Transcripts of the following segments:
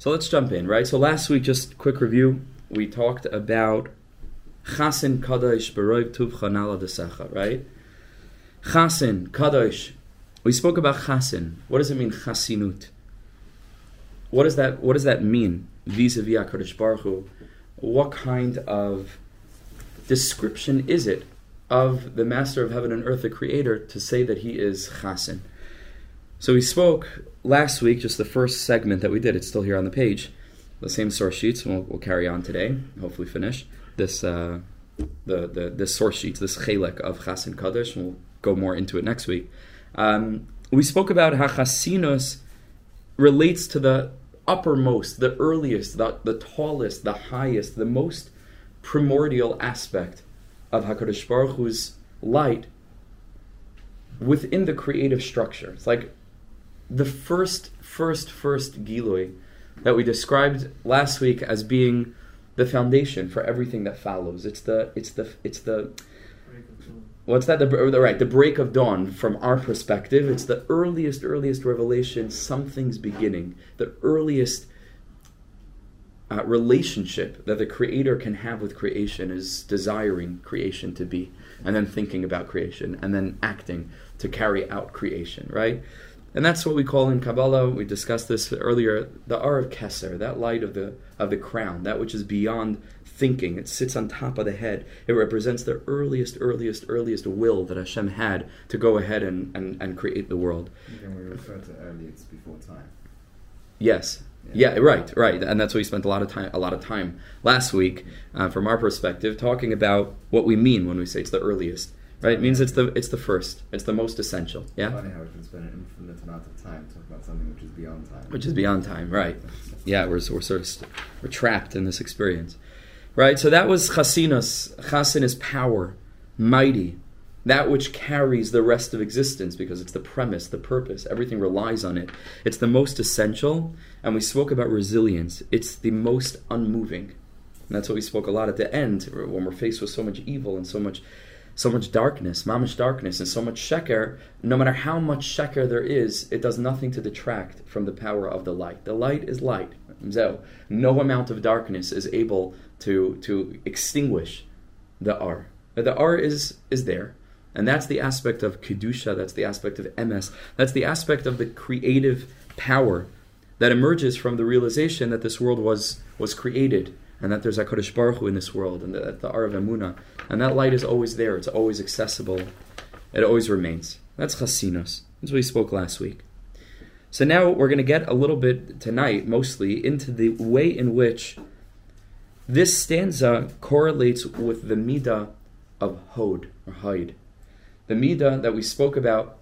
So let's jump in, right? So last week, just quick review, we talked about Chasin Kadosh Beroiv Tuvcha Nahel Adasecha, right? Chasin Kadosh. We spoke about Chasin. What does it mean, Chasinut? What does that What does that mean vis-a-vis Baruch Hu? What kind of description is it of the Master of Heaven and Earth, the Creator, to say that He is Chasin? So we spoke last week, just the first segment that we did. It's still here on the page, the same source sheets, and we'll, we'll carry on today. Hopefully, finish this uh, the the this source sheets, this chelik of Chasin and we'll go more into it next week. Um, we spoke about how Chasinus relates to the uppermost, the earliest, the, the tallest, the highest, the most primordial aspect of Hakadosh Baruch Hu's light within the creative structure. It's like the first, first, first Giloi that we described last week as being the foundation for everything that follows. It's the, it's the, it's the. What's that? The, the right, the break of dawn. From our perspective, it's the earliest, earliest revelation. Something's beginning. The earliest uh, relationship that the creator can have with creation is desiring creation to be, and then thinking about creation, and then acting to carry out creation. Right. And that's what we call in Kabbalah. We discussed this earlier. The Ar of Keser, that light of the of the crown, that which is beyond thinking. It sits on top of the head. It represents the earliest, earliest, earliest will that Hashem had to go ahead and, and, and create the world. Then we refer to early, it's before time. Yes. Yeah. yeah, right, right, and that's what we spent a lot of time, a lot of time last week, uh, from our perspective, talking about what we mean when we say it's the earliest. Right, it means it's the it's the first, it's the most essential. Yeah. Funny how we can spend an infinite amount of time talking about something which is beyond time. Which is beyond time, right? Yeah, we're we're sort of st- we're trapped in this experience, right? So that was chasinus. Chasin is power, mighty, that which carries the rest of existence because it's the premise, the purpose. Everything relies on it. It's the most essential, and we spoke about resilience. It's the most unmoving, and that's what we spoke a lot at the end when we're faced with so much evil and so much so much darkness, mamish darkness, and so much sheker, no matter how much sheker there is, it does nothing to detract from the power of the light. The light is light. No amount of darkness is able to, to extinguish the R. The R is, is there. And that's the aspect of Kedusha, that's the aspect of Emes, that's the aspect of the creative power that emerges from the realization that this world was, was created and that there's a Kodesh Baruch Hu in this world, and that the Ar of Emunah, and that light is always there. It's always accessible. It always remains. That's Chasinus. That's what we spoke last week. So now we're going to get a little bit tonight, mostly, into the way in which this stanza correlates with the midah of Hod or Hide. The midah that we spoke about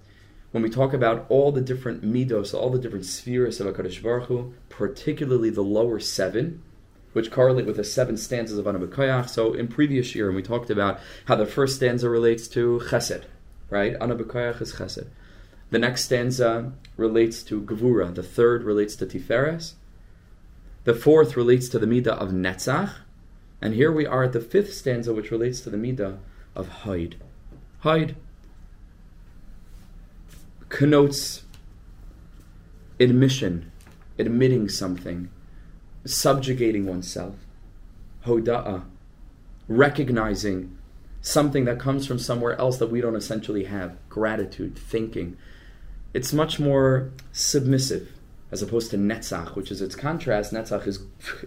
when we talk about all the different midos, all the different spheres of Hakadosh Baruch Hu, particularly the lower seven, which correlate with the seven stanzas of Anabakayach. So in previous year, when we talked about how the first stanza relates to Chesed, right? Anabakayach is Chesed. The next stanza relates to Gevura. The third relates to Tiferes. The fourth relates to the Midah of Netzach. And here we are at the fifth stanza, which relates to the Midah of Haid. Haid connotes admission, admitting something subjugating oneself, hoda'ah, recognizing something that comes from somewhere else that we don't essentially have, gratitude, thinking. It's much more submissive as opposed to netzach, which is its contrast. Netzach is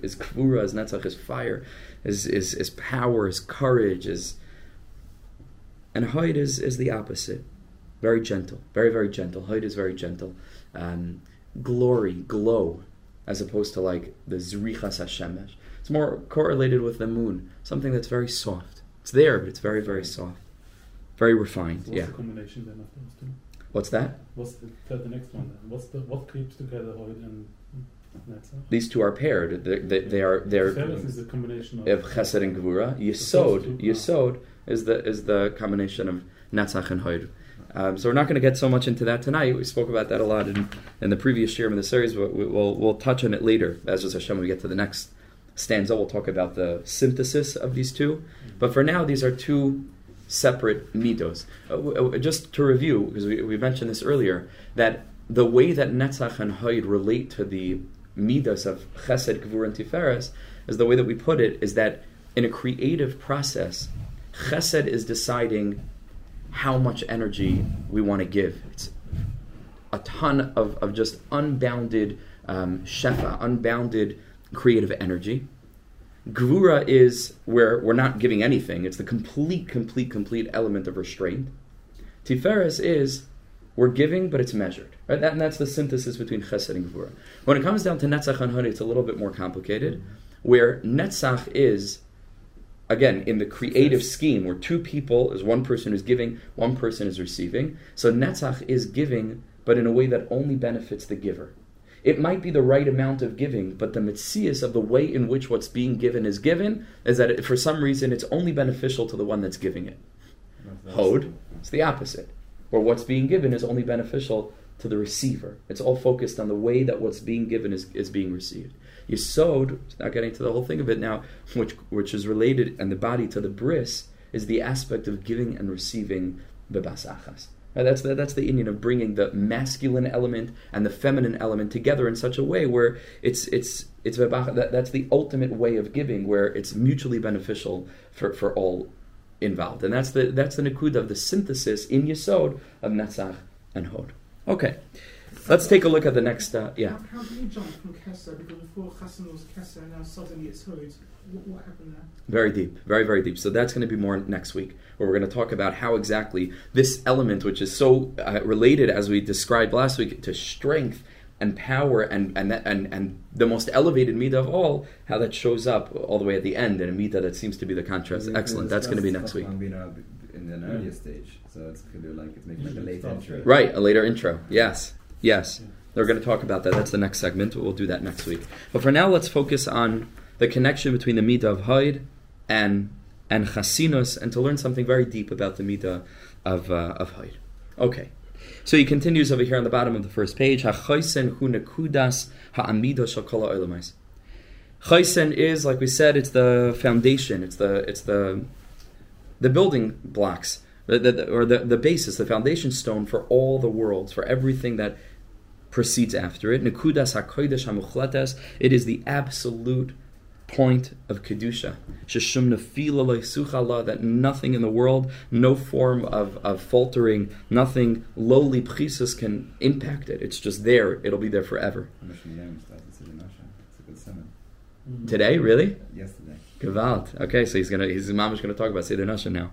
is kvura, as netzach is fire, is, is, is power, is courage, is and Hoid is, is the opposite. Very gentle, very, very gentle. Hoid is very gentle. Um, glory, glow, as opposed to like the Zrichas Hashemesh. It's more correlated with the moon, something that's very soft. It's there, but it's very, very soft, very refined. What's yeah. the combination then of those two? What's that? What's the, the next one then? What's the what creeps together Hoyd and Netzach? These two are paired. They, they, they are Tiferes is a combination of of Chesed and Gevura. Yesod. Yesod is the is the combination of Netzach and Hoyd. Um, so we're not going to get so much into that tonight. We spoke about that a lot in, in the previous year of the series, but we, will we'll touch on it later. As Hashem, we get to the next stanza, we'll talk about the synthesis of these two. But for now, these are two separate midos. Uh, uh, just to review, because we, we mentioned this earlier, that the way that Netzach and Haid relate to the midas of chesed, gvur, and tiferes is the way that we put it is that in a creative process, chesed is deciding how much energy we want to give. It's a ton of, of just unbounded um, shefa, unbounded creative energy. Gvura is where we're not giving anything. It's the complete, complete, complete element of restraint. Tiferes is we're giving, but it's measured. Right? That, and that's the synthesis between chesed and gvura. When it comes down to netzach and honey, it's a little bit more complicated, where netzach is, again, in the creative scheme, where two people is one person who's giving, one person is receiving. So netzach is giving, but in a way that only benefits the giver. It might be the right amount of giving, but the mitzias of the way in which what's being given is given is that it, for some reason it's only beneficial to the one that's giving it. Hod, it's the opposite, where what's being given is only beneficial to the receiver. It's all focused on the way that what's being given is, is being received. Yisod, not getting to the whole thing of it now, which which is related and the body to the bris, is the aspect of giving and receiving bebas achas. Right, that's the, that's the inyan of bringing the masculine element and the feminine element together in such a way where it's it's it's that, that's the ultimate way of giving, where it's mutually beneficial for, for all involved, and that's the that's the nakud of the synthesis in Yisod of Netzach and Hod. Okay, let's take a look at the next. Uh, yeah. How, how do you jump from Kesser because before Chassan was Kesser and now suddenly it's Hod? What, what happened there? Very deep, very very deep. So that's going to be more next week, where we're going to talk about how exactly this element, which is so uh, related as we described last week, to strength and power and and and and the most elevated midah of all, how that shows up all the way at the end in a midah that seems to be the contrast. Excellent. That's going to be next week. In an earlier stage, so it's going to be like it's making like a late intro. Right, a later intro. Yes, yes. They're going to talk about that. That's the next segment. We'll do that next week. But for now, let's focus on the connection between the midah of Haid and and Chasinus, and to learn something very deep about the midah of uh, of Haid. Okay. So he continues over here on the bottom of the first page. Ha'chaysen hu nekudas ha'amida shel kol ha'olamais. Chaysen is, like we said, it's the foundation. It's the it's the the building blocks, the, the, or the, the basis, the foundation stone for all the worlds, for everything that proceeds after it. Nekudas hakodesh hamuchletes. It is the absolute point of kedusha. Sheshum nefila. That nothing in the world, no form of, of faltering, nothing lowly prisus can impact it. It's just there. It'll be there forever. Mishra Yom started to see the Nasha. It's a good sermon. Today, really? Yesterday. Gewalt. Okay, so he's gonna his mom is gonna talk about Seder Nasha now.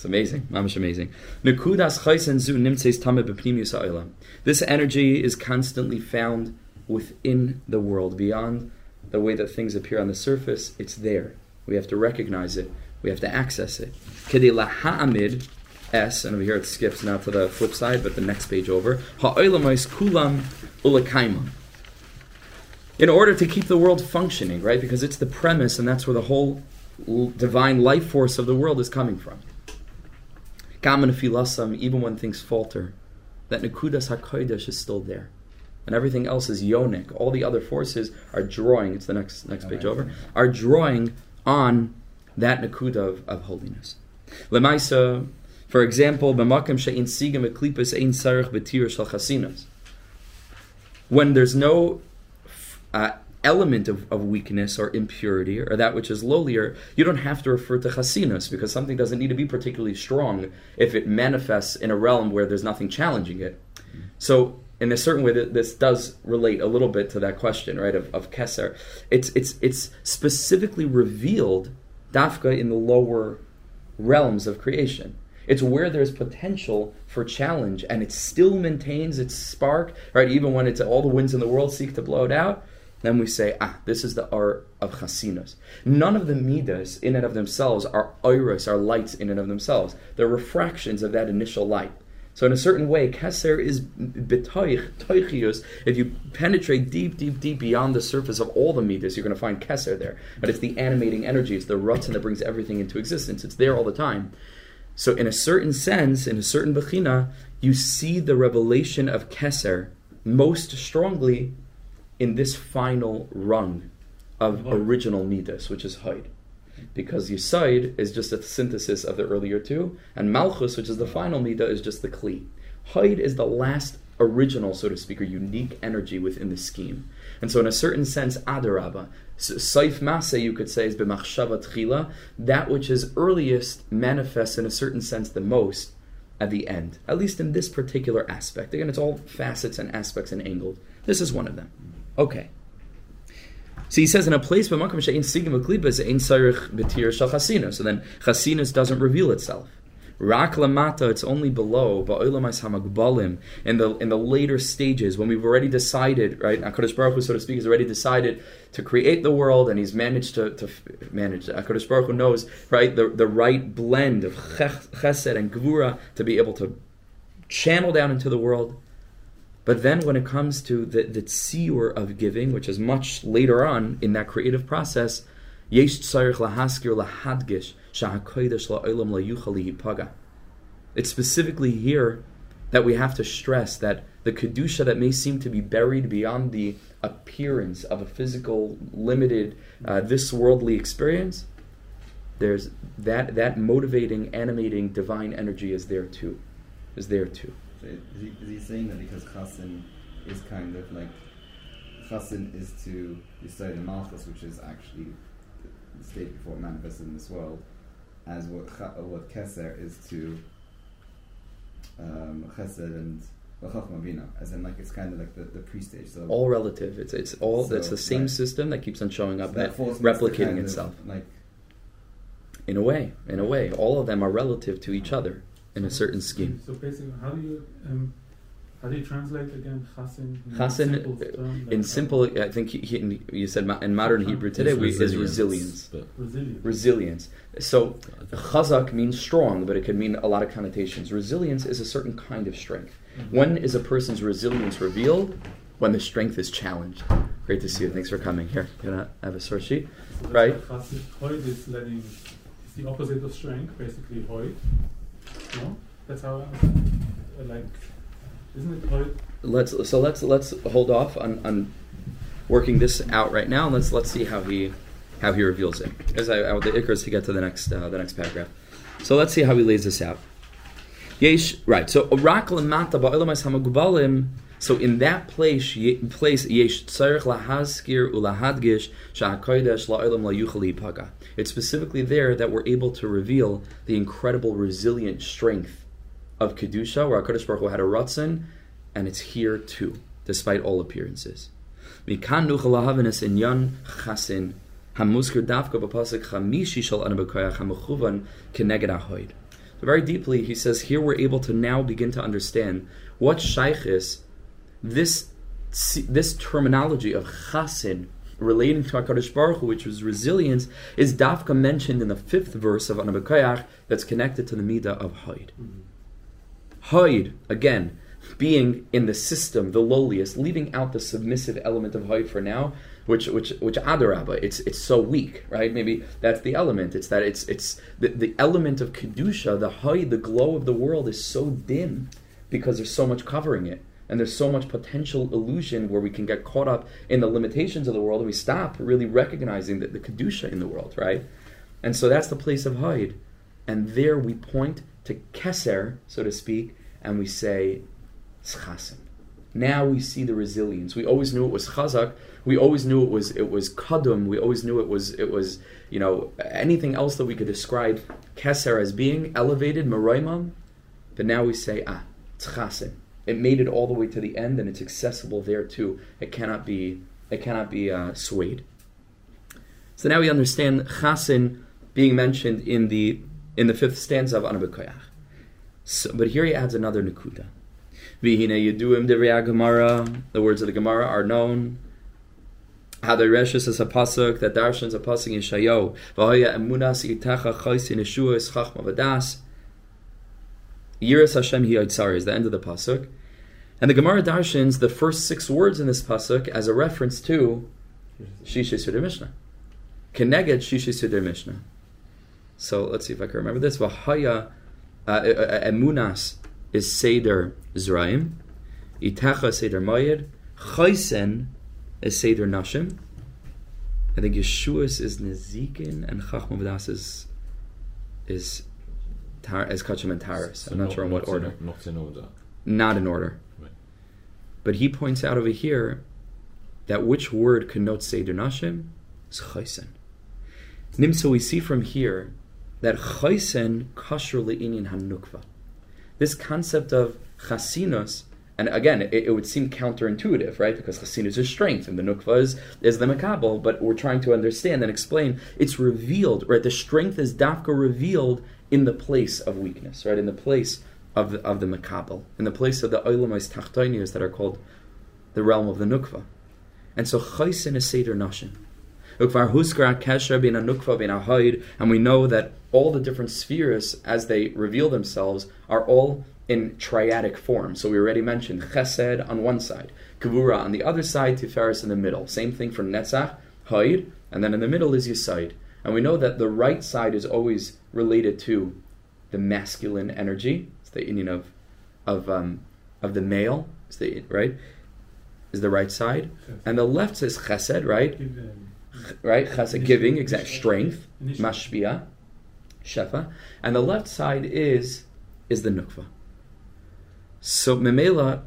It's amazing. Mamish amazing. Nekudas chaysen zu nimtzeis tameh b'pnimius ha'olam. This energy is constantly found within the world, beyond the way that things appear on the surface. It's there. We have to recognize it. We have to access it. Kedei laha'amid S, and over here it skips now to the flip side, but the next page over. Ha'olamais kulam ulakaimam in order to keep the world functioning, right? Because it's the premise, and that's where the whole divine life force of the world is coming from. Gaman filasam, even when things falter, that Nekudas HaKodesh is still there. And everything else is yonik. All the other forces are drawing, it's the next next page over, are drawing on that Nekuda of, of holiness. Lemaisa, for example, b'makam she'in sigam eklipas ein sarich b'tir chasinas. When there's no uh, element of, of weakness or impurity or that which is lowlier, you don't have to refer to chasinus because something doesn't need to be particularly strong if it manifests in a realm where there's nothing challenging it. So, in a certain way, this does relate a little bit to that question, right, of, of Keser. It's, it's, it's specifically revealed, dafka, in the lower realms of creation. It's where there's potential for challenge and it still maintains its spark, right? Even when it's all the winds in the world seek to blow it out, then we say, ah, this is the art of chasinus. None of the midas in and of themselves are iris, are lights in and of themselves. They're refractions of that initial light. So in a certain way, keser is betoich, toichius. If you penetrate deep, deep, deep beyond the surface of all the midas, you're going to find keser there. But it's the animating energy, it's the rutzin that brings everything into existence. It's there all the time. So in a certain sense, in a certain bechina, you see the revelation of keser most strongly in this final rung of original midas, which is Haid. Because Yisaid is just a synthesis of the earlier two, and Malchus, which is the final midah, is just the Kli. Haid is the last original, so to speak, or unique energy within the scheme. And so, in a certain sense, adaraba, saif masa, you could say, is b'machshava tchila, that which is earliest manifests in a certain sense the most at the end, at least in this particular aspect. Again, it's all facets and aspects and angled. This is one of them. Okay. So he says in a place where b'makom she'ein sigim v'klibas ein sarich b'tir shal. So then chasinus doesn't reveal itself. Rak lamata, it's only below ba'olamais hamagbalim in the in the later stages when we've already decided, right? Hakadosh Baruch Hu, so to speak, has already decided to create the world, and he's managed to, to manage. Hakadosh Baruch Hu knows, right, the the right blend of chesed and gvura to be able to channel down into the world. But then when it comes to the, the of giving, which is much later on in that creative process. It's specifically here that we have to stress that the kedusha that may seem to be buried beyond the appearance of a physical, limited, uh, this worldly experience, there's that that motivating, animating divine energy is there too, is there too. Is, he, is he saying that because Chassin is kind of like Chassin is to Yisrael the Malchus, which is actually the state before it manifested in this world, as what what Keser is to um, Chesed and as in like it's kind of like the, the pre-stage. So all relative. It's it's all So, it's the same right. system that keeps on showing up, so that and falls next to replicating itself. like In a way, in a way, all of them are relative to each other in a certain scheme. So basically, how do you um, how do you translate again chasin? in Chasin, simple term, like, In simple, I think he, he, you said ma- in modern Hebrew today we, is resilience. But resilience. Resilience. So chazak means strong, but it can mean a lot of connotations. Resilience is a certain kind of strength. Mhm. When is a person's resilience revealed? When the strength is challenged. Great to see you. Thanks for coming. Here, you gonna have a source sheet. So right. why Chassid, Hoid is letting is the opposite of strength, basically Hoid. No, that's how I. Uh, like, isn't it? Let's so let's let's hold off on, on working this out right now. and Let's let's see how he how he reveals it. As I, I the ikras to get to the next uh, the next paragraph. So let's see how he lays this out. Yesh, right. So rak lemata ba'olamais hamagubalim. So in that place, place yesh tzarich lahazkir ulahadgish sha'hakodesh la'olam paga. It's specifically there that we're able to reveal the incredible resilient strength of kedusha, where Hakadosh Baruch Hu had a ratzon, and it's here too, despite all appearances. So very deeply, he says here we're able to now begin to understand what shaykh is this this terminology of chasin relating to Hakadosh Baruch Hu, which was resilience, is dafka mentioned in the fifth verse of Anabakoyach that's connected to the midah of Haid. Haid, again, being in the system, the lowliest, leaving out the submissive element of Haid for now, which which which adarabba, it's it's so weak, right? Maybe that's the element. It's that it's it's the, the element of kedusha, the Haid, the glow of the world is so dim because there's so much covering it. And there's so much potential illusion where we can get caught up in the limitations of the world and we stop really recognizing the, the kedusha in the world, right? And so that's the place of Haid. And there we point to Keser, so to speak, and we say, Schasim. Now we see the resilience. We always knew it was Chazak. We always knew it was it was Kadum. We always knew it was it was you know anything else that we could describe Keser as being elevated, Maraimam. But now we say ah, Tchasim. It made it all the way to the end, and it's accessible there too. It cannot be it cannot be uh, swayed. So now we understand Chasin being mentioned in the in the fifth stanza of Anabakoyach. So, but here he adds another Nakuda. Vihine Yeduim Deria Gemara. The words of the Gemara are known. Hadareshus is a pasuk that darshans a pasuk in Shayo. V'hoya emunas itecha chaysi neshua is chachma v'das. Yiras Hashem hi is the end of the pasuk. And the Gemara darshans the first six words in this pasuk as a reference to Shisha Sudar Mishnah. Keneged Shisha Sudar Mishnah. So let's see if I can remember this. V'haya uh, uh, uh, emunas is Seder Zraim. Itecha Seder Mayed. Chaysen is Seder Nashim. I think Yeshuas is Nezikin and Chachma V'das is is tar, is Kachim and Taris. I'm not sure in what order. Not in order. Not in order. But he points out over here that which word connotes Seder Nashim is Chaysen. Nimsa, we see from here that Chaysen kasher le'inyan hanukva. This concept of chasinus, and again, it, it would seem counterintuitive, right? Because chasinus is strength, and the nukva is, is the makabel. But we're trying to understand and explain. It's revealed, right? The strength is dafka revealed in the place of weakness, right? In the place of the, of the makabel, in the place of the olamais tachtonias that are called the realm of the nukva. And so chaysin is seder nashim. And we know that all the different spheres, as they reveal themselves, are all in triadic form. So we already mentioned chesed on one side, kavura on the other side, tiferes in the middle. Same thing for netzach, haid, and then in the middle is yisaid. And we know that the right side is always related to the masculine energy. It's the inyan of of um, of the male. It's the right is the right side, and the left says chesed, right? Right, chesed giving, exact strength, mashpia, shefa, and the left side is is the nukva. So memela,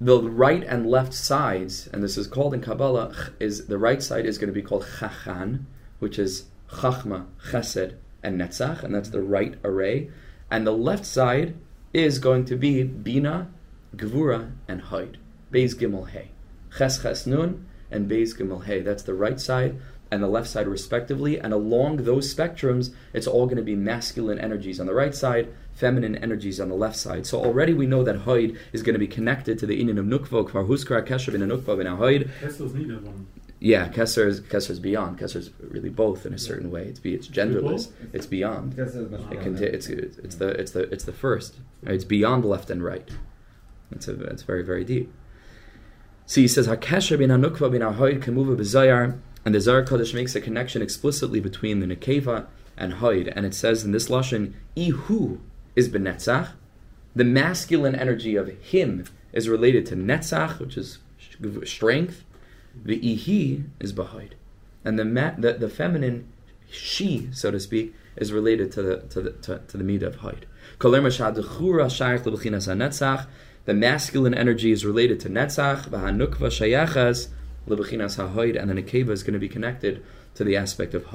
the right and left sides, and this is called in Kabbalah, is the right side is going to be called chachan, which is chachma, chesed, and netzach, and that's the right array, and the left side is going to be bina, gvura, and haid, beis gimel hey, ches ches nun, and beis gimel hey. That's the right side and the left side respectively, and along those spectrums, it's all going to be masculine energies on the right side, feminine energies on the left side. So already we know that Haid is going to be connected to the Inyan of Nukva, Kvar Huskar, Kesher, bin Nukva, one. Yeah, Kesser is, Kesser is beyond. Kesser is really both in a certain way. It's be, it's genderless. It's beyond. It conti- it's, it's the it's the it's the first. It's beyond left and right. It's a, it's very very deep. So he says Hakesher bin Hanukva bin Haid Kemuva b'Zohar, and the Zohar Kodesh makes a connection explicitly between the Nekeva and Haid, and it says in this lashon Ihu is benetzach. The masculine energy of him is related to netzach, which is strength. The ihi is bahaid, and the, ma- the the feminine she, so to speak, is related to the to the to, to the midah of hanetzach. The masculine energy is related to netzach. And the nekeva is going to be connected to the aspect of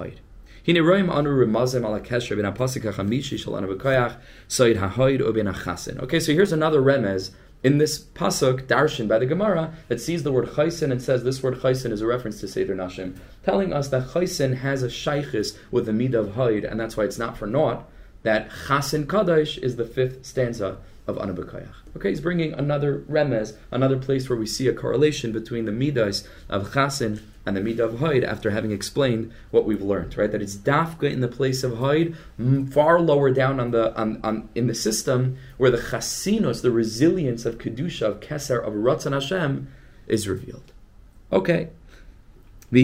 achasin. Okay, so here's another remez in this pasuk darshan by the Gemara that sees the word chaysin and says this word chaysin is a reference to Seder Nashim, telling us that chaysin has a shaykhis with the midah of haid, and that's why it's not for naught that chasin kadosh is the fifth stanza of Anu B'koyach. Okay, he's bringing another remez, another place where we see a correlation between the midas of chasin and the midah of haid after having explained what we've learned, right? That it's dafka in the place of haid, mm, far lower down on the on, on in the system where the chasinos, the resilience of kedusha of keser of ratzon Hashem, is revealed. Okay. But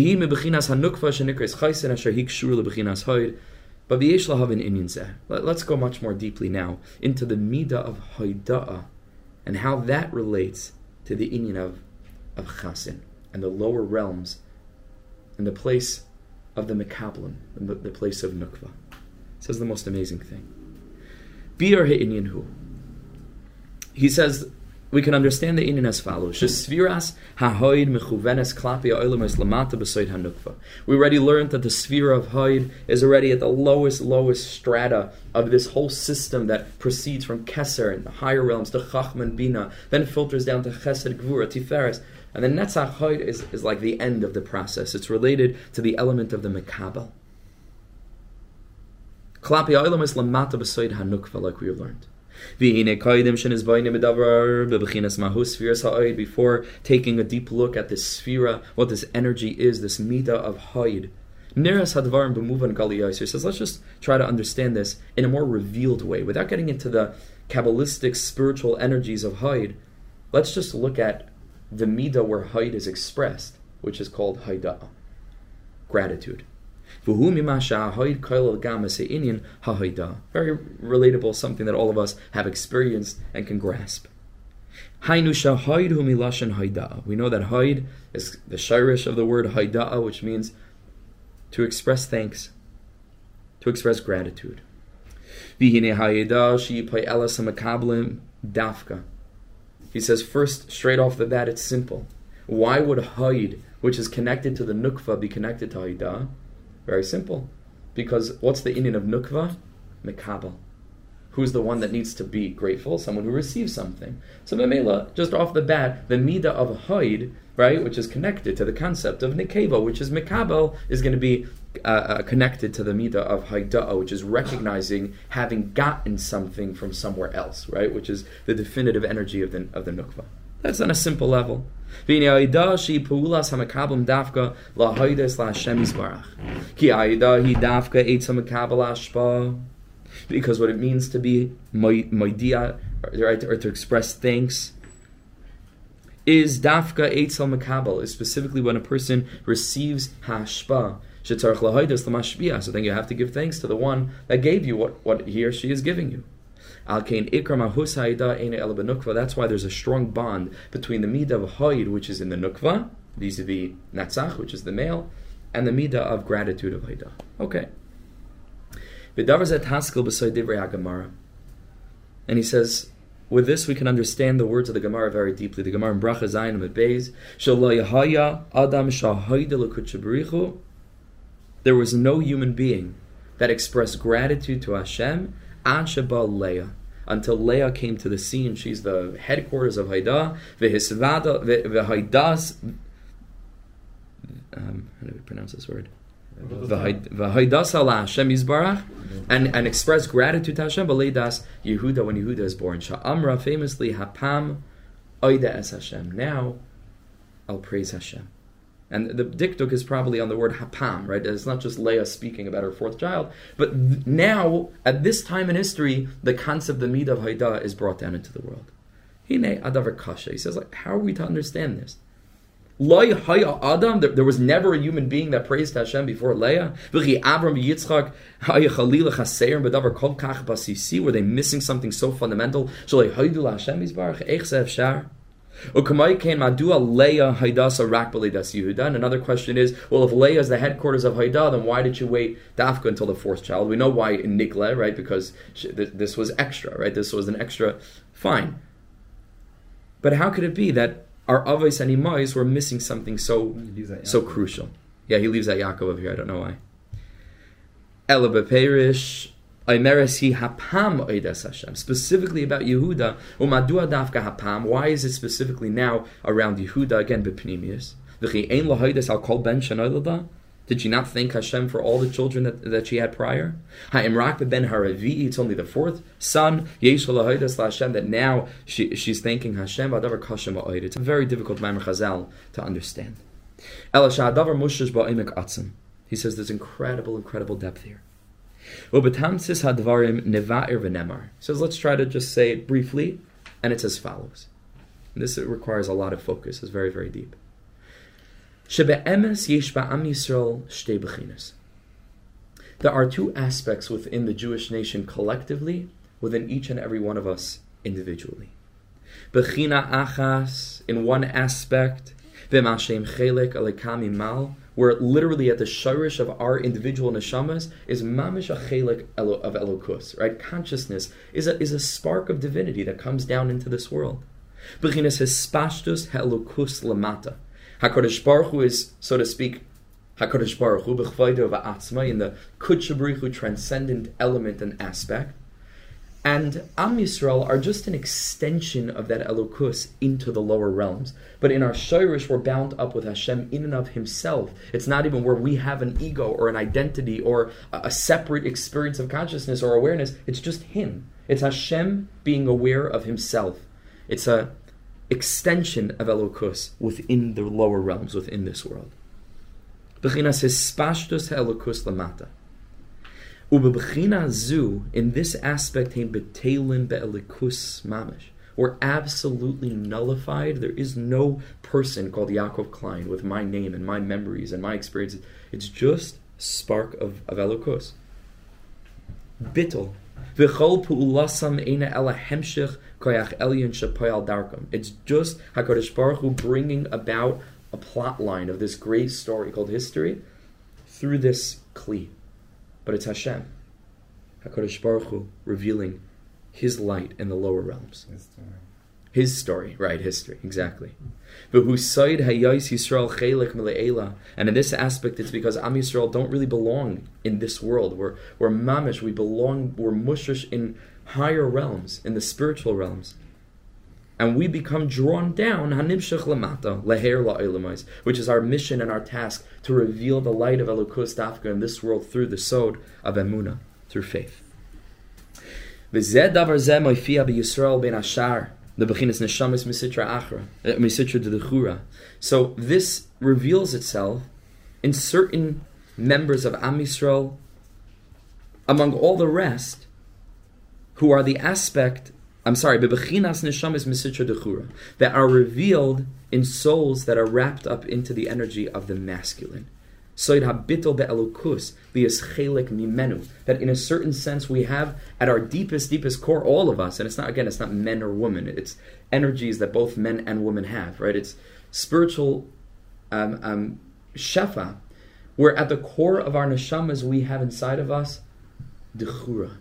Let's go much more deeply now into the midah of haida'ah and how that relates to the inyan of, of chasin and the lower realms and the place of the Mekablim, the, the place of Nukva. says the most amazing thing. He says we can understand the inyan as follows: klapi lamata. We already learned that the sphere of Haid is already at the lowest, lowest strata of this whole system that proceeds from Keser and the higher realms to Chachman Bina, then filters down to Chesed Gvura Tiferes. And the Netzach Haid is, is like the end of the process. It's related to the element of the Mekabel. Klapi oilemos lamata b'soid hanukva, like we have learned. Before taking a deep look at this sphera, what this energy is, this midah of ha'id. Neras hadvarim b'muvan galiyos. says, let's just try to understand this in a more revealed way, without getting into the kabbalistic spiritual energies of ha'id. Let's just look at the midah where ha'id is expressed, which is called haida'ah, gratitude. Very relatable, something that all of us have experienced and can grasp. We know that haid is the shirish of the word haida, which means to express thanks, to express gratitude. He says first, straight off the bat, it's simple. Why would Haid, which is connected to the Nukva, be connected to Haidah? Very simple. Because what's the inyan of Nukva? Mekabel. Who's the one that needs to be grateful? Someone who receives something. So Mamela, just off the bat, the Midah of Haid, right, which is connected to the concept of Nekeva, which is Mekabel, is going to be uh, uh, connected to the Midah of Haidah, which is recognizing having gotten something from somewhere else, right, which is the definitive energy of the, of the Nukva. That's on a simple level. Because what it means to be moidia, right, or to express thanks, is dafka eitzel makabel, is specifically when a person receives hashpa. So then you have to give thanks to the one that gave you what, what he or she is giving you. That's why there's a strong bond between the midah of hoid, which is in the nukva, vis-a-vis natzach, which is the male, and the midah of gratitude of haida. Okay. And he says, with this we can understand the words of the Gemara very deeply. The Gemara in Bracha Zayin Beis, Adam There was no human being that expressed gratitude to Hashem Anshabal Leah until Leah came to the scene. She's the headquarters of Haidah. V'haidas. Um, how do we pronounce this word? And and express gratitude to Hashem. B'leidas Yehuda when Yehuda is born. Sha'amra famously Hapam Oida es Hashem. Now I'll praise Hashem. And the dikduk is probably on the word hapam, right? It's not just Leah speaking about her fourth child, but th- now, at this time in history, the concept, of the mid of Haida, is brought down into the world. Adavar kasha. He says, like, how are we to understand this? haya Adam. There, was never a human being that praised Hashem before Leah. Yitzchak Were they missing something so fundamental? Hashem and another question is, well, if Leah is the headquarters of Haidah, then why did you wait Dafka until the fourth child? We know why in Nikle, right? Because this was extra, right? This was an extra. Fine. But how could it be that our Avos and Imais were missing something so so crucial? Yeah, he leaves that Yaakov over here. I don't know why. Ela Specifically about Yehuda. Why is it specifically now around Yehuda again? Did she not thank Hashem for all the children that, that she had prior? Ben haravi. It's only the fourth son. That now she, she's thanking Hashem. It's a very difficult Maimer Chazal to understand. He says there's incredible, incredible depth here. So let's try to just say it briefly, and it's as follows. This requires a lot of focus. It's very, very deep. There are two aspects within the Jewish nation collectively, within each and every one of us individually. Bechina achas, in one aspect, v'mashem chelik alekami mal, where literally at the shirish of our individual neshamas is mamish a chelik of elokus, right? Consciousness is a, is a spark of divinity that comes down into this world. Bechinas hispashtus helokus lamata. Hakadosh Baruch Hu is, so to speak, Hakadosh Baruch Hu b'chvaydo va'atzma in the kutshabrichu transcendent element and aspect. And Am Yisrael are just an extension of that Elokus into the lower realms. But in our Shirish, we're bound up with Hashem in and of Himself. It's not even where we have an ego or an identity or a separate experience of consciousness or awareness. It's just Him. It's Hashem being aware of Himself. It's a extension of Elokus within the lower realms, within this world. Bechinas hispashtus Elokus lamata. Zu, in this aspect, mamish. We're absolutely nullified. There is no person called Yaakov Klein with my name and my memories and my experiences. It's just spark of, of elikus. Bittel. It's just HaKadosh Baruch Hu bringing about a plot line of this great story called history through this kli but it's Hashem, Hakadosh Baruch Hu, revealing His light in the lower realms. His story, right? History, exactly. But who side hayais Yisrael chelik mele'ela. And in this aspect, it's because Am Yisrael don't really belong in this world. We're, we're mamish, we belong, we're mushish in higher realms, in the spiritual realms. And we become drawn down, hanimshach lamata, leher which is our mission and our task to reveal the light of Elokus Dafka in this world through the sod of Emuna, through faith. The bechinas neshamis misitra achra, uh, misitra. So this reveals itself in certain members of Am Yisrael, among all the rest, who are the aspect. I'm sorry, bebechinas neshamis misitra dechura, that are revealed in souls that are wrapped up into the energy of the masculine. Soid habitol be'elukus chelik mimenu. That in a certain sense we have at our deepest, deepest core, all of us, and it's not again, it's not men or women. It's energies that both men and women have. Right? It's spiritual um, um, shefa, where at the core of our neshamas we have inside of us dechura.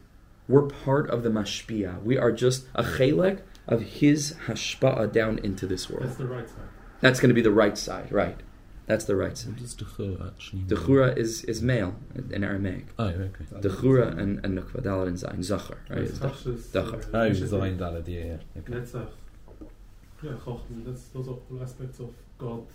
We're part of the mashpia. We are just a chelik of his hashpa'a down into this world. That's the right side. That's going to be the right side, right? That's the right side. What does Dechura actually mean? Dechura is, is male in Aramaic. Oh, okay. Dechura and, and Nukva, Dalet and Zayin, Zachar, right? It's It's Dachar. uh, Oh. Zayin Dalad, yeah, yeah. Okay. Netzach. Yeah, Chochmah. That's those are all aspects of God's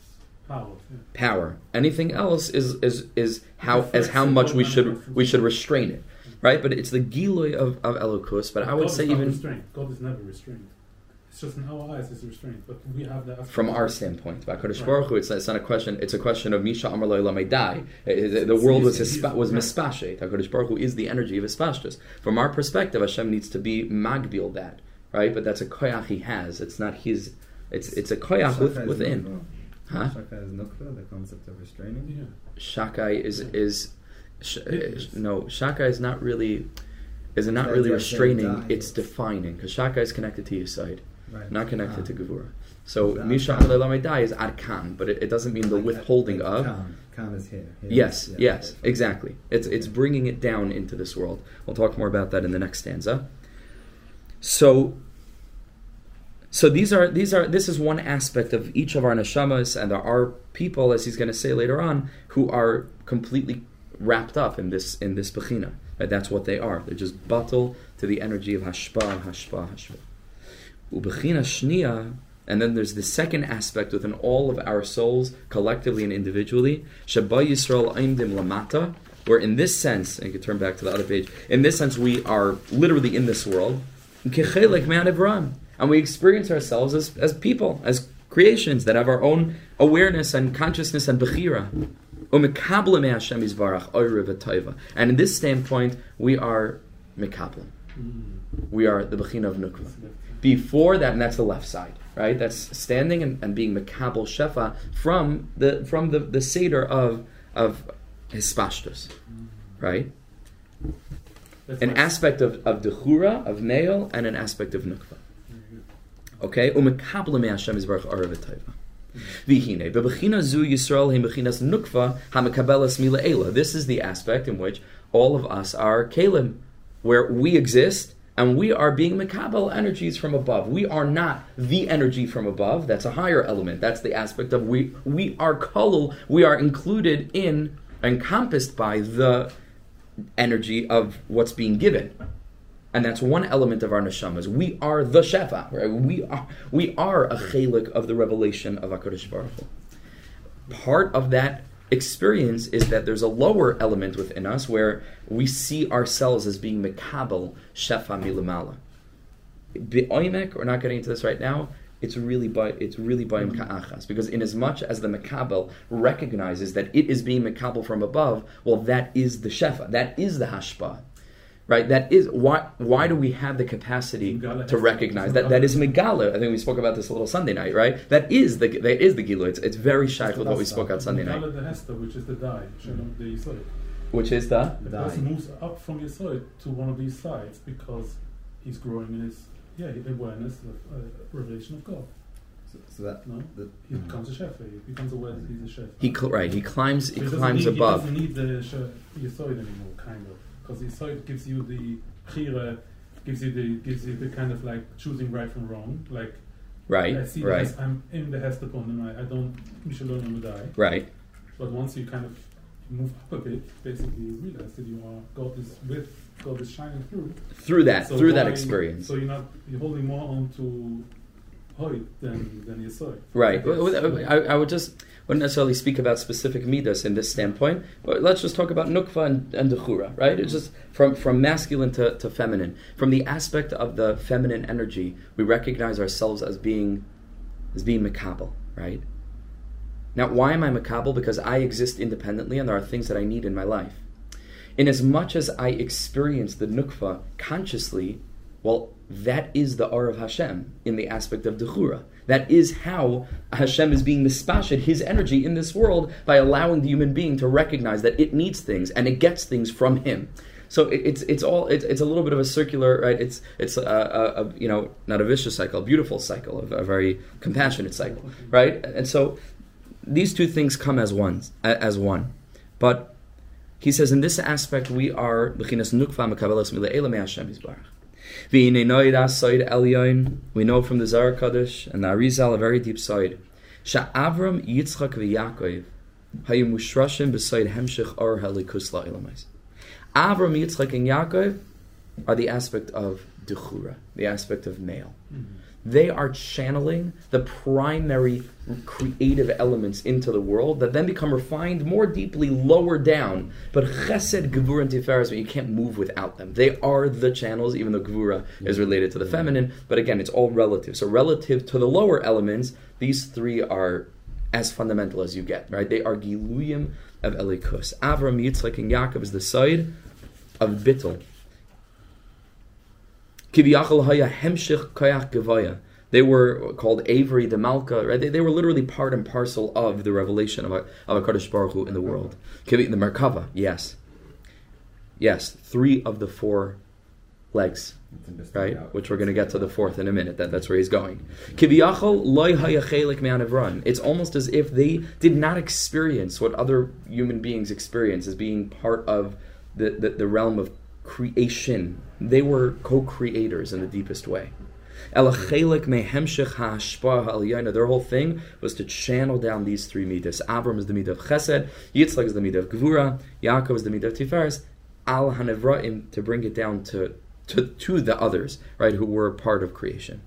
power. Yeah. Power. Anything else is is is how as how much we should we should restrain it, right? But it's the giloy of of Elokus. But I would God say is not even restrained. God is never restrained. It's just in our eyes it's restrained, but we have that. from our standpoint, by Kodesh Right. Baruch Hu, it's, it's not a question. It's a question of Misha Amar Lo Elamei Dai. Uh, The world was He's- hispa- was right. mispashet. Hakadosh Baruch Hu is the energy of hispashtus. From our perspective, Hashem needs to be magbil that, right? But that's a koyach he has. It's not his. It's it's a koyach with, within. Huh? Shaka is nukva, the concept of restraining. Yeah. Shakai is is sh- uh, no shaka is not really is not really restraining. It's defining because shaka is connected to your side, Right. not connected Ah. to Gevura. So. Misha Amar Lo Elamei Dai is arkan, but it, it doesn't mean the Like, withholding like of. Is here. Here Yes, yeah, yes, exactly. It's it's bringing it down into this world. We'll talk more about that in the next stanza. So, so these are these are this is one aspect of each of our neshamas, and there are people, as he's going to say later on, who are completely wrapped up in this in this bechina. Right? That's what they are. They're just battle to the energy of hashpa, hashpa, hashpa. Ubechina shnia, and then there's the second aspect within all of our souls, collectively and individually. Shabba Yisrael Aimdim Lamata, where in this sense, and you can turn back to the other page, in this sense we are literally in this world. And we experience ourselves as, as people, as creations that have our own awareness and consciousness and bechira. Umekabla me Hashem Yisbarach, oire v'toiva. And in this standpoint, we are mekabla. Mm. We are the bechina of nukva. Before that, and that's the left side, right? That's standing and, and being mekabel shefa from the from the, the seder of of hispashtus, right? That's An like- aspect of of dechura of male and an aspect of nukva. Okay, umekabel me Hashem Yisbarach oire v'toiva. This is the aspect in which all of us are kalim, where we exist and we are being mekabel energies from above. We are not the energy from above. That's a higher element. That's the aspect of we. We are kolul. We are included in, encompassed by the energy of what's being given. And that's one element of our neshamas. We are the shefa. Right? We are we are a chelik of the revelation of Hakadosh Baruch Hu. Part of that experience is that there's a lower element within us where we see ourselves as being mekabel shefa milamala. Be'oimek, we're not getting into this right now. It's really by it's really by ka'achas because in as much as the mekabel recognizes that it is being mekabel from above, well, that is the shefa, that is the hashpa, right? That is why why do we have the capacity Megala to recognize that that is megala. megala? I think we spoke about this a little Sunday night, right? That is the that is the gilu. It's, it's very shy with what we spoke about Sunday night, Megala the Hester, which is the die, Shalom the which is the The person moves up from Yisod to one of these sides because he's growing in his yeah awareness of uh, revelation of God. So, so that No, the, he becomes a chef. He becomes aware that he's a chef. he cl- right. He climbs he So doesn't climbs need, above. He doesn't need the sh- Yisod anymore, kind of, because Yisod gives you the chira, gives you the gives you the kind of like choosing right from wrong, like Right, I see right. I'm in the Hester and I, I don't Michelin die. Right. But once you kind of move up a bit, basically you realize that you are God is with, God is shining through. Through that, So through that experience. So you're not you're holding more on to Hoyt than than your. Right. Yes. Well, well, I, I would just wouldn't necessarily speak about specific midas in this standpoint. But let's just talk about nukva and, and dechura, right? It's just from, from masculine to, to feminine. From the aspect of the feminine energy, we recognize ourselves as being as being makabel, right? Now, why am I makabel? Because I exist independently, and there are things that I need in my life. In as much as I experience the nukva consciously, well, that is the R of Hashem in the aspect of Dechura. That is how Hashem is being mispashed, his energy in this world, by allowing the human being to recognize that it needs things and it gets things from him. So it, it's it's all it's, it's a little bit of a circular right. It's it's a, a, a you know not a vicious cycle, a beautiful cycle, a, a very compassionate cycle, right? And so these two things come as one as one, but he says in this aspect we are nukva mekabelas mile'ela me'Hashem We know from the Zohar Kaddish and the Arizal a very deep side. Sha'avram Yitzchak v'Yakov hayu mushrashim b'side hemshich or helikus la'ilamais. Avram, Yitzchak, and Yaakov are the aspect of dechura, the aspect of male. Mm-hmm. They are channeling the primary creative elements into the world that then become refined more deeply lower down. But chesed, gevura, and tiferes, you can't move without them. They are the channels, even though gevura is related to the feminine. But again, it's all relative. So relative to the lower elements, these three are as fundamental as you get. Right? They are giluyim of elikus. Avram, Yitzchak, and Yaakov is the side of bittul. They were called Avery the Malka, right? They, they were literally part and parcel of the revelation of a, of a Baruch Hu in the world. The Merkava, yes. Yes, three of the four legs, right? Which we're going to get to the fourth in a minute. That, that's where he's going. It's almost as if they did not experience what other human beings experience as being part of the, the, the realm of creation. They were co-creators in the deepest way. Their whole thing was to channel down these three midas. Abram is the midah of chesed, Yitzchak is the midah of gevura, Yaakov is the midah of tiferes, al hanevraim to bring it down to, to, to the others, right, who were part of creation.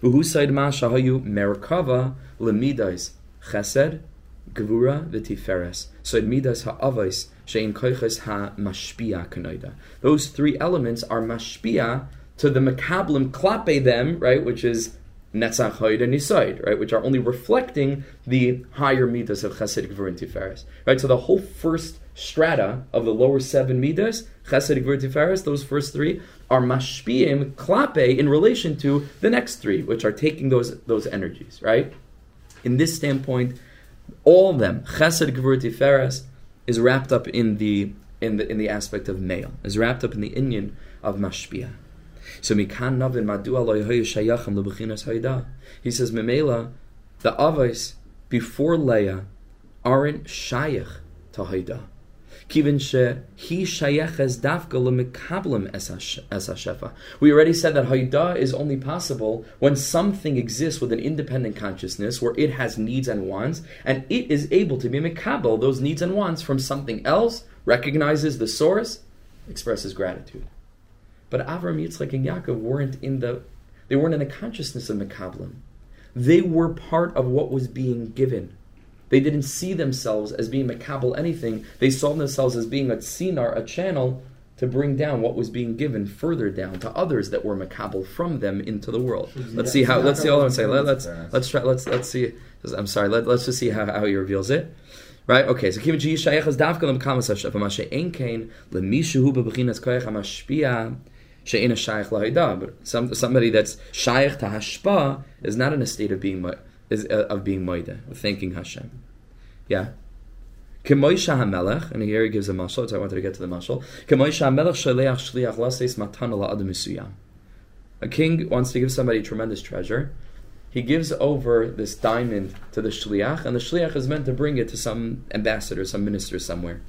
Said chesed, gevura v'tiferes. So midas ha'avais shein koiches ha'mashpia kanoida. Those three elements are mashpia to the makablim klape them, right, which is netzach hoid and nisaid, right, which are only reflecting the higher midas of chesed, gevur, and right. So the whole first strata of the lower seven midas, chesed, gevur, tiferes, those first three are mashpiim klape in relation to the next three, which are taking those those energies, right. In this standpoint, all of them, chesed, gevur, tiferes, is wrapped up in the in the in the aspect of male, is wrapped up in the inyan of mashpia. So mikan navin madua lo shayachim lebechinas hayda. He says memela, the avos before Leah aren't shayach to hayda. Lemekablim es. We already said that hayda is only possible when something exists with an independent consciousness where it has needs and wants, and it is able to be mekabel those needs and wants from something else, recognizes the source, expresses gratitude. But Avram, Yitzchak, and Yaakov weren't in the they weren't in the consciousness of Mekablim. They were part of what was being given. They didn't see themselves as being Mekabel anything. They saw themselves as being a tzinar, a channel to bring down what was being given further down to others that were Mekabel from them into the world. Let's see how. Let's see all I'm saying. Let, let's let's try. Let's let's see. I'm sorry. Let, let's just see how, how he reveals it. Right? Okay. So kiven shayach is dafka lemkamas hashem. Mashe ein kain lemishu bebechinas koyach hamashpia she'ena shayach lahida. Some, somebody that's shayach to hashpa is not in a state of being is uh, of being moida, of thanking Hashem. Yeah. Kemoisha hamelech, and here he gives a mashal. So I wanted to get to the mashal. Kemoisha hamelech shaleach shliach laseis matan adam. A king wants to give somebody tremendous treasure. He gives over this diamond to the shliach, and the shliach is meant to bring it to some ambassador, some minister somewhere.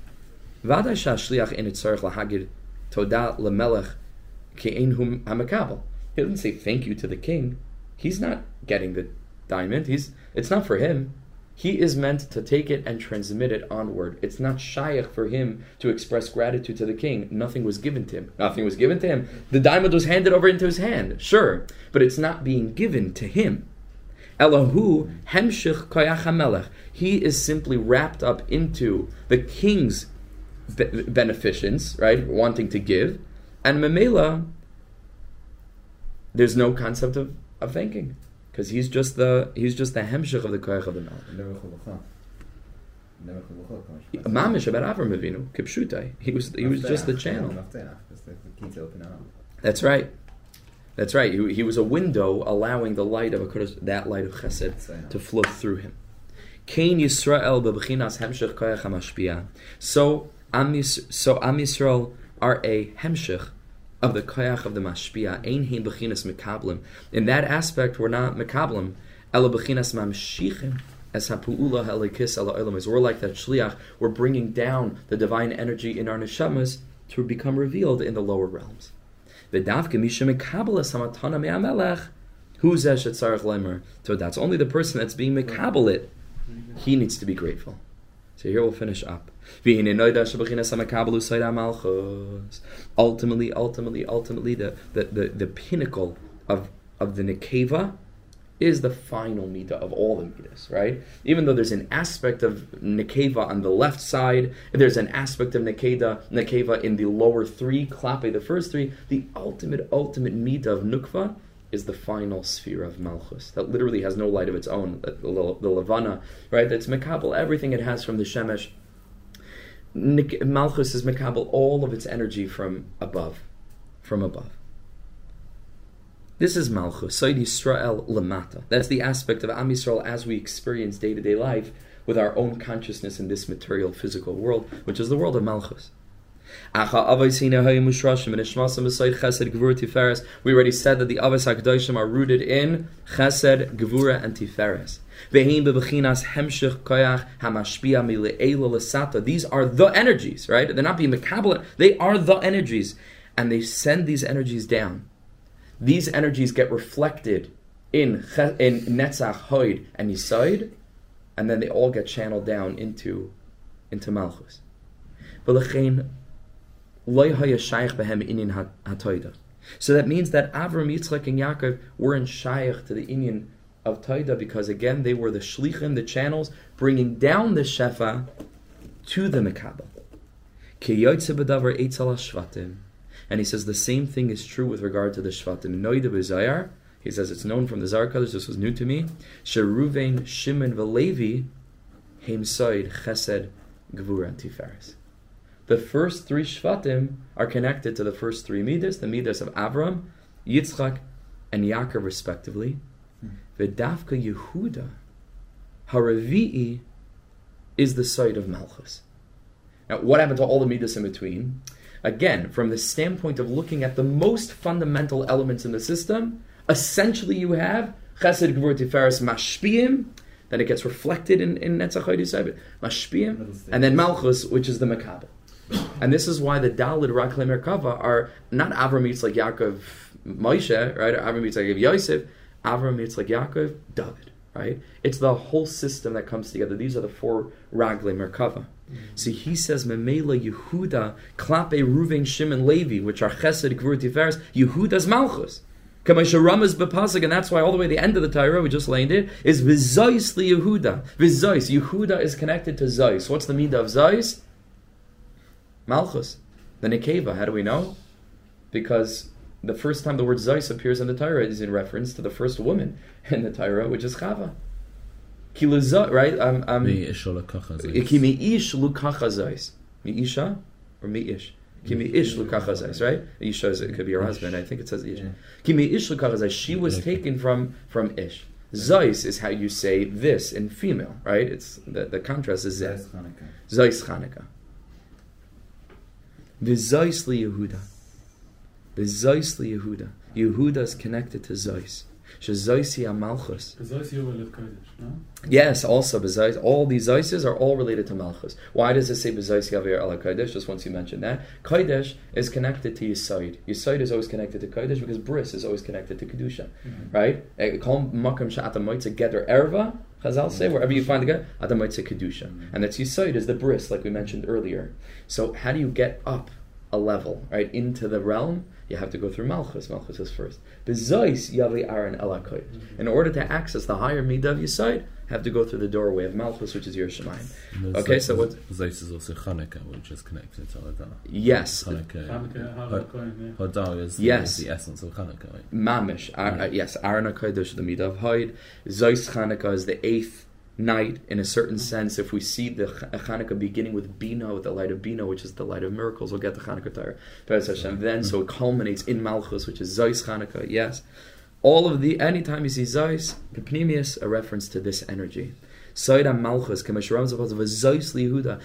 Vada sha shliach in lahagid toda lemelech ke'en hum hamakabel. He doesn't say thank you to the king. He's not getting the diamond. He's it's not for him. He is meant to take it and transmit it onward. It's not shaykh for him to express gratitude to the king. Nothing was given to him. Nothing was given to him. The diamond was handed over into his hand, sure, but it's not being given to him. Elahu hemshich koyach hamelech. He is simply wrapped up into the king's be- beneficence, right? Wanting to give, and Memela, there's no concept of, of thanking because he's just the he's just the hemshich of the koyach of the melech. Never chulucha. Never chulucha. Mamish about Avram Avinu, kipshutai. He was he was just the channel. Just the the key to open it up. That's right. That's right. He, he was a window allowing the light of a Kodesh, that light of Chesed to flow through him. Kain Yisrael bebechinas hemshech koyach hamashpia. So Am so Am Yisrael are a hemshech of the koyach of the mashpia. Ein hein bechinas mekablim. In that aspect, we're not mekablim. Ela bechinas mamshichim. As hapu'ula helikis ala olam. We're like that shliach. We're bringing down the divine energy in our neshamas to become revealed in the lower realms. V'davke misha mekabel es hamatana me'amelech. Who's eshet tzarech lemer? So that's only the person that's being mekabel it. He needs to be grateful. So here we'll finish up. Ultimately, ultimately, ultimately, the, the, the, the pinnacle of, of the Nekeva is the final Midah of all the Midas, right? Even though there's an aspect of Nekeva on the left side, there's an aspect of Nekeda, Nekeva in the lower three, Klape, the first three, the ultimate, ultimate Midah of Nukva is the final sphere of Malchus that literally has no light of its own. The, the, the Levana, right? That's Mekabel, everything it has from the Shemesh. Malchus is Mekabel, all of its energy from above. From above. This is Malchus, Said Yisrael Lamata. That's the aspect of Am Yisrael as we experience day to day life with our own consciousness in this material, physical world, which is the world of Malchus. We already said that the Avos HaKadoshim are rooted in Chesed, Gevura, and Tiferes. These are the energies, right? They're not being mekabel. They are the energies, and they send these energies down. These energies get reflected in in Netzach, Hoid, and Yisoid, and then they all get channeled down into into Malchus. So that means that Avram, Yitzchak, and Yaakov weren't shaykh to the Inyan of Toida because again they were the shlichim, the channels, bringing down the shefa to the shvatim. And he says the same thing is true with regard to the shvatim. He says it's known from the Zohar Kodesh. This was new to me. Sheruvein, Shimon, v'Levi, heim soid, chesed, tiferes. The first three shvatim are connected to the first three midas, the midas of Avram, Yitzchak, and Yaakov, respectively. V'davka Yehuda, Haravi'i, is the site of Malchus. Now, what happened to all the midas in between? Again, from the standpoint of looking at the most fundamental elements in the system, essentially you have Chesed, Gevur, Tiferes, Mashpiyim, then it gets reflected in, in Netzach Middle stage. and then Malchus, which is the Makabel. And this is why the Dalid Rakle Merkava are not Avram like Yaakov Moshe, right? Or Avram Yitzchak Yosef, Avram Yitzchak Yaakov David, right? It's the whole system that comes together. These are the four Ragle Merkava. Mm-hmm. See, he says, Memela Yehuda, Klape Ruven Shimon Levi, which are Chesed, Gvur, Tiferes, Yehuda's Malchus. Kamasha Ramas Bepasik, and that's why all the way to the end of the Torah, we just laid it, is Vizois li Yehuda. Vizois. Yehuda is connected to Zois. What's the midah of Zois? Malchus. The Nekeva. How do we know? Because the first time the word Zois appears in the Torah is in reference to the first woman in the Torah, which is Chava. Right? Ve'ishola kacha zeh. Ki mi'ish lukacha zais. Mi'isha or mi'ish? Ki mi'ish lukacha zais, right? Isha is, it could be her husband. I think it says ish. Yeah. Ki mi'ish lukacha zais. She was taken from from ish. Zais is how you say this in female, right? It's the, the contrast is zeh. Zais Chanukah. V'zais li Yehuda. V'zais li Yehuda. Yehuda is connected to Zais. Shezoisi Amalchus. Bezois Yovel Lev Kodesh, no? Yes, also Bezois. All these Zoises are all related to Malchus. Why does it say Bezois Yavir ala Kodesh? Just once you mentioned that. Kodesh is connected to Yisoid. Yisoid is always connected to Kodesh because Bris is always connected to Kedusha. Mhm. Right? Eh, Kol Makam Sha'ata Moitza Geder Erva. Chazal say wherever you find the get, Adam Moitza Kedusha. And that's Yisoid is the Bris, like we mentioned earlier. So how do you get up a level, right, into the realm? You have to go through Malchus. Malchus is first. Bezois Yavi Aaron Ela Kodesh. Mhm. In order to access the higher midah of Yisoid, have to go through the doorway of Malchus, which is Yerushalayim. Okay, so what- Zos is also Hanukkah, which is connected to Hada. Yes, Hanukkah. Hanukkah, Hava Kohen, yeah. Is, Yes. is the essence of Hanukkah. Right? Mamish. Ar- uh, yes, Aaron HaKodesh, the midah of Hod. Zois Chanukah is the eighth night, in a certain sense. If we see the Ch- uh, Chanukah beginning with Bina, with the light of Bina, which is the light of miracles, we'll get the Chanukah Torah. Hashem. Then, so it culminates in Malchus, which is Zois Chanukah, yes. All of the, anytime you see Zois, Pepnimius, a reference to this energy. Soida Malchus, Kamesharam Zapaz of Zois Lihuda,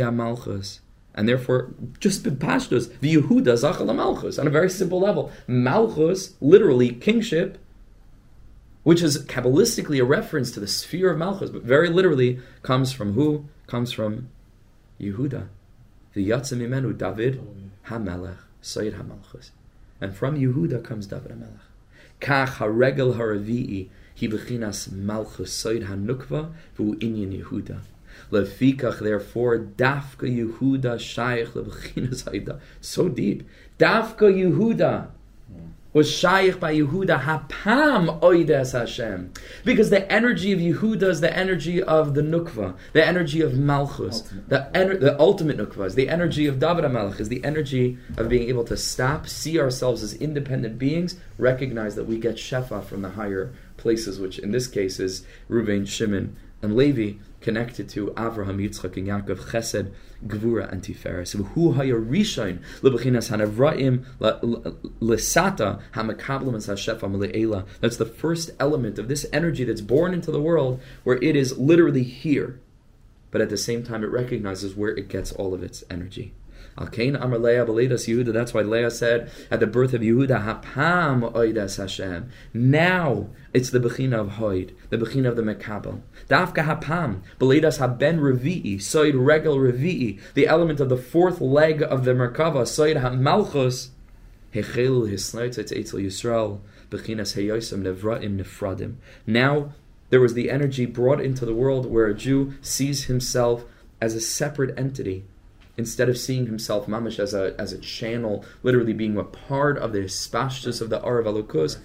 Hi Malchus. And therefore, just bepashtos, the Yehuda Zachal Malchus, on a very simple level. Malchus, literally kingship, which is Kabbalistically a reference to the sphere of Malchus, but very literally comes from who? Comes from Yehuda. The Yatzim Imenu, David HaMelech, Sayyid HaMalchus. And from Yehuda comes David HaMelech. Kach HaRegel HaRavi'i, Hi Bechinas Malchus Sayyid HaNukva, V'hu Inyan Yehuda. Lefikach, therefore, Dafka Yehuda Shaykh Lebechinas Haida. So deep. Dafka Yehuda was Shaykh by Yehuda Hapam Oides Hashem. Because the energy of Yehuda is the energy of the Nukva, the energy of Malchus. Ultimate. The, ener- the ultimate Nukva is the energy of David HaMelech, is the energy of being able to stop, see ourselves as independent beings, recognize that we get Shefa from the higher places, which in this case is Reuven, Shimon, and Levi, connected to Avraham, Yitzchak, and Yaakov, Chesed, Gvura, and Tiferes. Who haya rishain lebechinas hanavraim lesata hamakablam and sashefa mele'ela. That's the first element of this energy that's born into the world, where it is literally here, but at the same time it recognizes where it gets all of its energy. Alkein Amar Leah Belidas Yehuda. That's why Leah said at the birth of Yehuda, Hapam Oidas Hashem. Now it's the Bechina of Hoid, the Bechina of the Mekabel. Dafka Hapam Belidas Haben Revi'i, Soid Regel Revi'i, the element of the fourth leg of the Merkava, Soid HaMalchus. Hechelu Hisnaitzet Eitzel Yisrael, Bechinas Heyosim Nevraim Nefradim. Now there was the energy brought into the world where a Jew sees himself as a separate entity instead of seeing himself mamish as a as a channel, literally being a part of the spashtus of the Arav Alukus,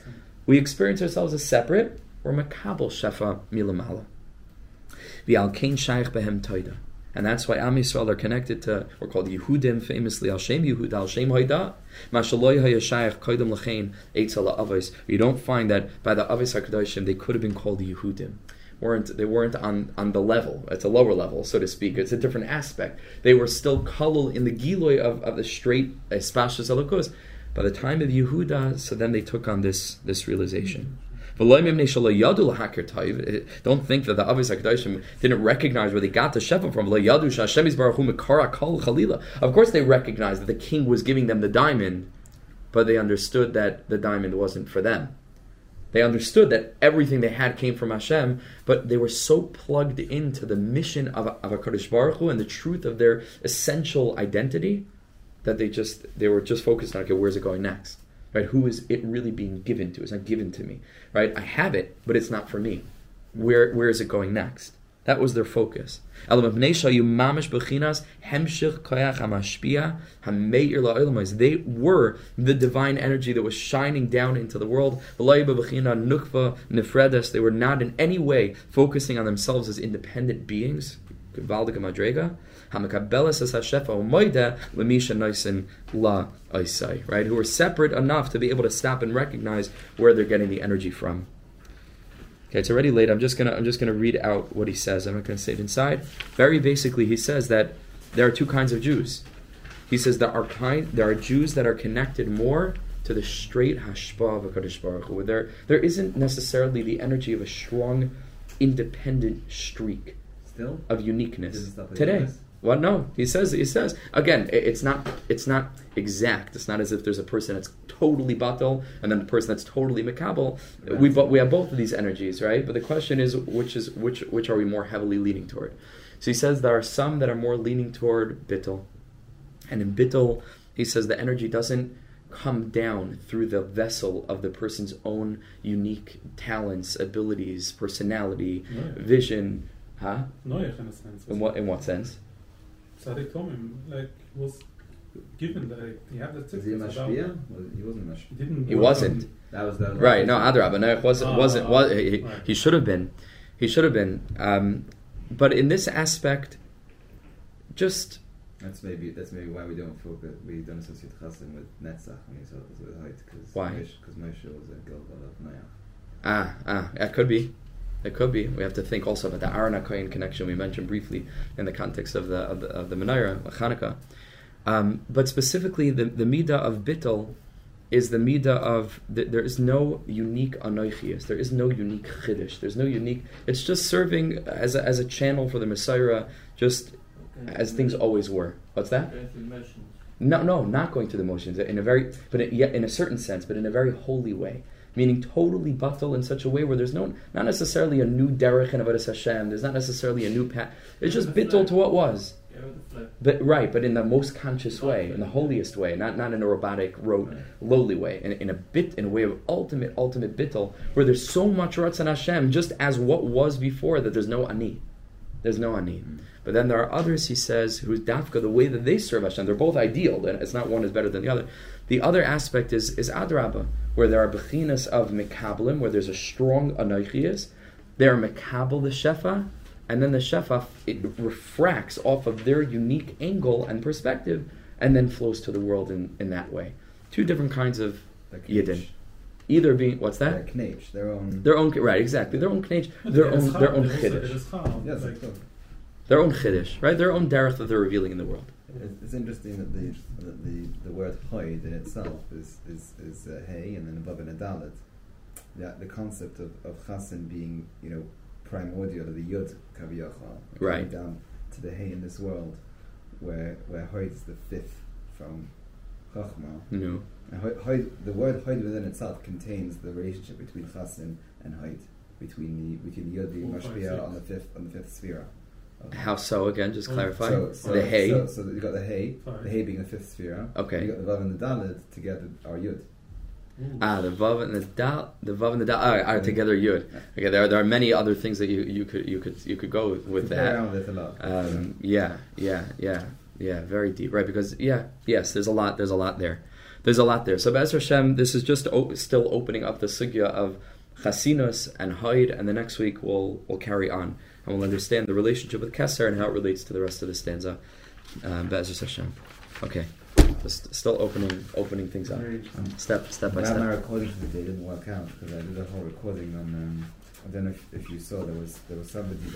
we experience ourselves as separate or makabel shefa milamala. The alkein shaykh behem toida. And that's why Am Yisrael are connected to, we're called Yehudim, famously Al Shem Yehuda, Al Shem Hoida. Mashaloi HaYashayach Koidem Lachain Eitzel Avos. You don't find that by the Avos HaKadoshim they could have been called Yehudim weren't they weren't on, on the level. It's a lower level, so to speak. It's a different aspect. They were still kalul in the giloy of, of the straight espashas alokos. By the time of Yehuda, so then they took on this this realization. Eh, don't think that the Avis Hakadoshim didn't recognize where they got the Shefa from. Of course, they recognized that the king was giving them the diamond, but they understood that the diamond wasn't for them. They understood that everything they had came from Hashem, but they were so plugged into the mission of, of HaKadosh Baruch Hu and the truth of their essential identity that they just they were just focused on okay, where's it going next? Right? Who is it really being given to? It's not given to me. Right? I have it, but it's not for me. Where where is it going next? That was their focus. They were the divine energy that was shining down into the world. They were not in any way focusing on themselves as independent beings. Right, who are separate enough to be able to stop and recognize where they're getting the energy from. Okay, it's already late. I'm just gonna I'm just gonna read out what he says. I'm not gonna say it inside. Very basically, he says that there are two kinds of Jews. He says there are kind there are Jews that are connected more to the straight hashpa of Hakadosh Baruch Hu. There there isn't necessarily the energy of a strong, independent streak Still? of uniqueness Doesn't stop at today. What? No, he says. He says again. It's not. It's not exact. It's not as if there's a person that's totally batal and then a person that's totally makabel. We but we have both of these energies, right? But the question is, which is which? Which are we more heavily leaning toward? So he says there are some that are more leaning toward bittel, and in bittel, he says the energy doesn't come down through the vessel of the person's own unique talents, abilities, personality, vision. Huh? Noach in a sense. In what? In what sense? Tzaddik Tomim, like, was given, like, he had the Was he a tickets mashpia? He wasn't a mashpia. He didn't. He wasn't. on- That was that. Right. No, Adrab. No, wasn't. Ah, wasn't. Was, he, he- right. he should have been. He should have been. Um, but in this aspect, just That's maybe that's maybe why we don't focus. We don't associate Chassan with Netzach when you saw it with height. Cause Why? Because Moshe was a Gilgul of Noach. ah ah, that could be. It could be. We have to think also about the Aaron HaKohen connection we mentioned briefly in the context of the of the, of the Menorah, Hanukkah. Um, but specifically, the the midah of bittel is the midah of th- there is no unique anoichias. There is no unique chiddush. There's no unique. It's just serving as a, as a channel for the Messiah, just as things always were. What's that? No, no, not going through the motions in a very, but it, yeah, in a certain sense, but in a very holy way, meaning totally batal in such a way where there's no, not necessarily a new derech in avodas Hashem. There's not necessarily a new path. It's just bittul to what was. But right, but in the most conscious way, in the holiest way, not not in a robotic, rote, lowly way, in, in a bit, in a way of ultimate, ultimate bittul, where there's so much ratzon Hashem, just as what was before, that there's no ani, there's no ani. But then there are others, he says, who's dafka the way that they serve Hashem. They're both ideal, and it's not one is better than the other. The other aspect is is adraba, where there are bechinas of mekablim, where there's a strong anoichias. They are mekabel the shefa, and then the shefa it refracts off of their unique angle and perspective, and then flows to the world in, in that way. Two different kinds of Like yidden. Either being what's Their that? knech, their own. Their own right, exactly. Their own knech, But their own Chal, their own there is- chiddush, is Chal, Yes, like, of course. their own chiddush, right? Their own derech that they're revealing in the world. It- It's interesting that the that the, the word hoid in itself is is, is uh, hey and then above in a dalit. Yeah, the concept of, of chasen being you know primordial, the yud kaviyachal, Right. down to the hey in this world, where where hoid is the fifth from chachma. No. And Hoid, Hoid, the word Hoid within itself contains the relationship between Chasin and Hoid, between the between the Yod being Mashpia on the fifth on the fifth sphere. Of- How so? Again, just Oh, clarify. So, so, the hay. So, so you got the hay, Sorry. the hay being the fifth sphere. Okay. You got the Vav and the Dalid together are Yud. Ooh. Ah, the vav and the dal, the vav and the dal are, are together yud. Okay, there are, there are many other things that you, you could you could you could go with, with that. around with a lot. Um, yeah, yeah, yeah, yeah, very deep, right? Because yeah, yes, there's a lot. There's a lot there. There's a lot there. So Be'ez Hashem, this is just o- still opening up the sugya of chasinus and hide, and the next week we'll we'll carry on and we'll understand the relationship with Keser and how it relates to the rest of the stanza. Um. Okay, just still opening opening things up, step step by step. my recording today didn't work out because I did a whole recording on. Um, I don't know if, if you saw there was there was somebody there.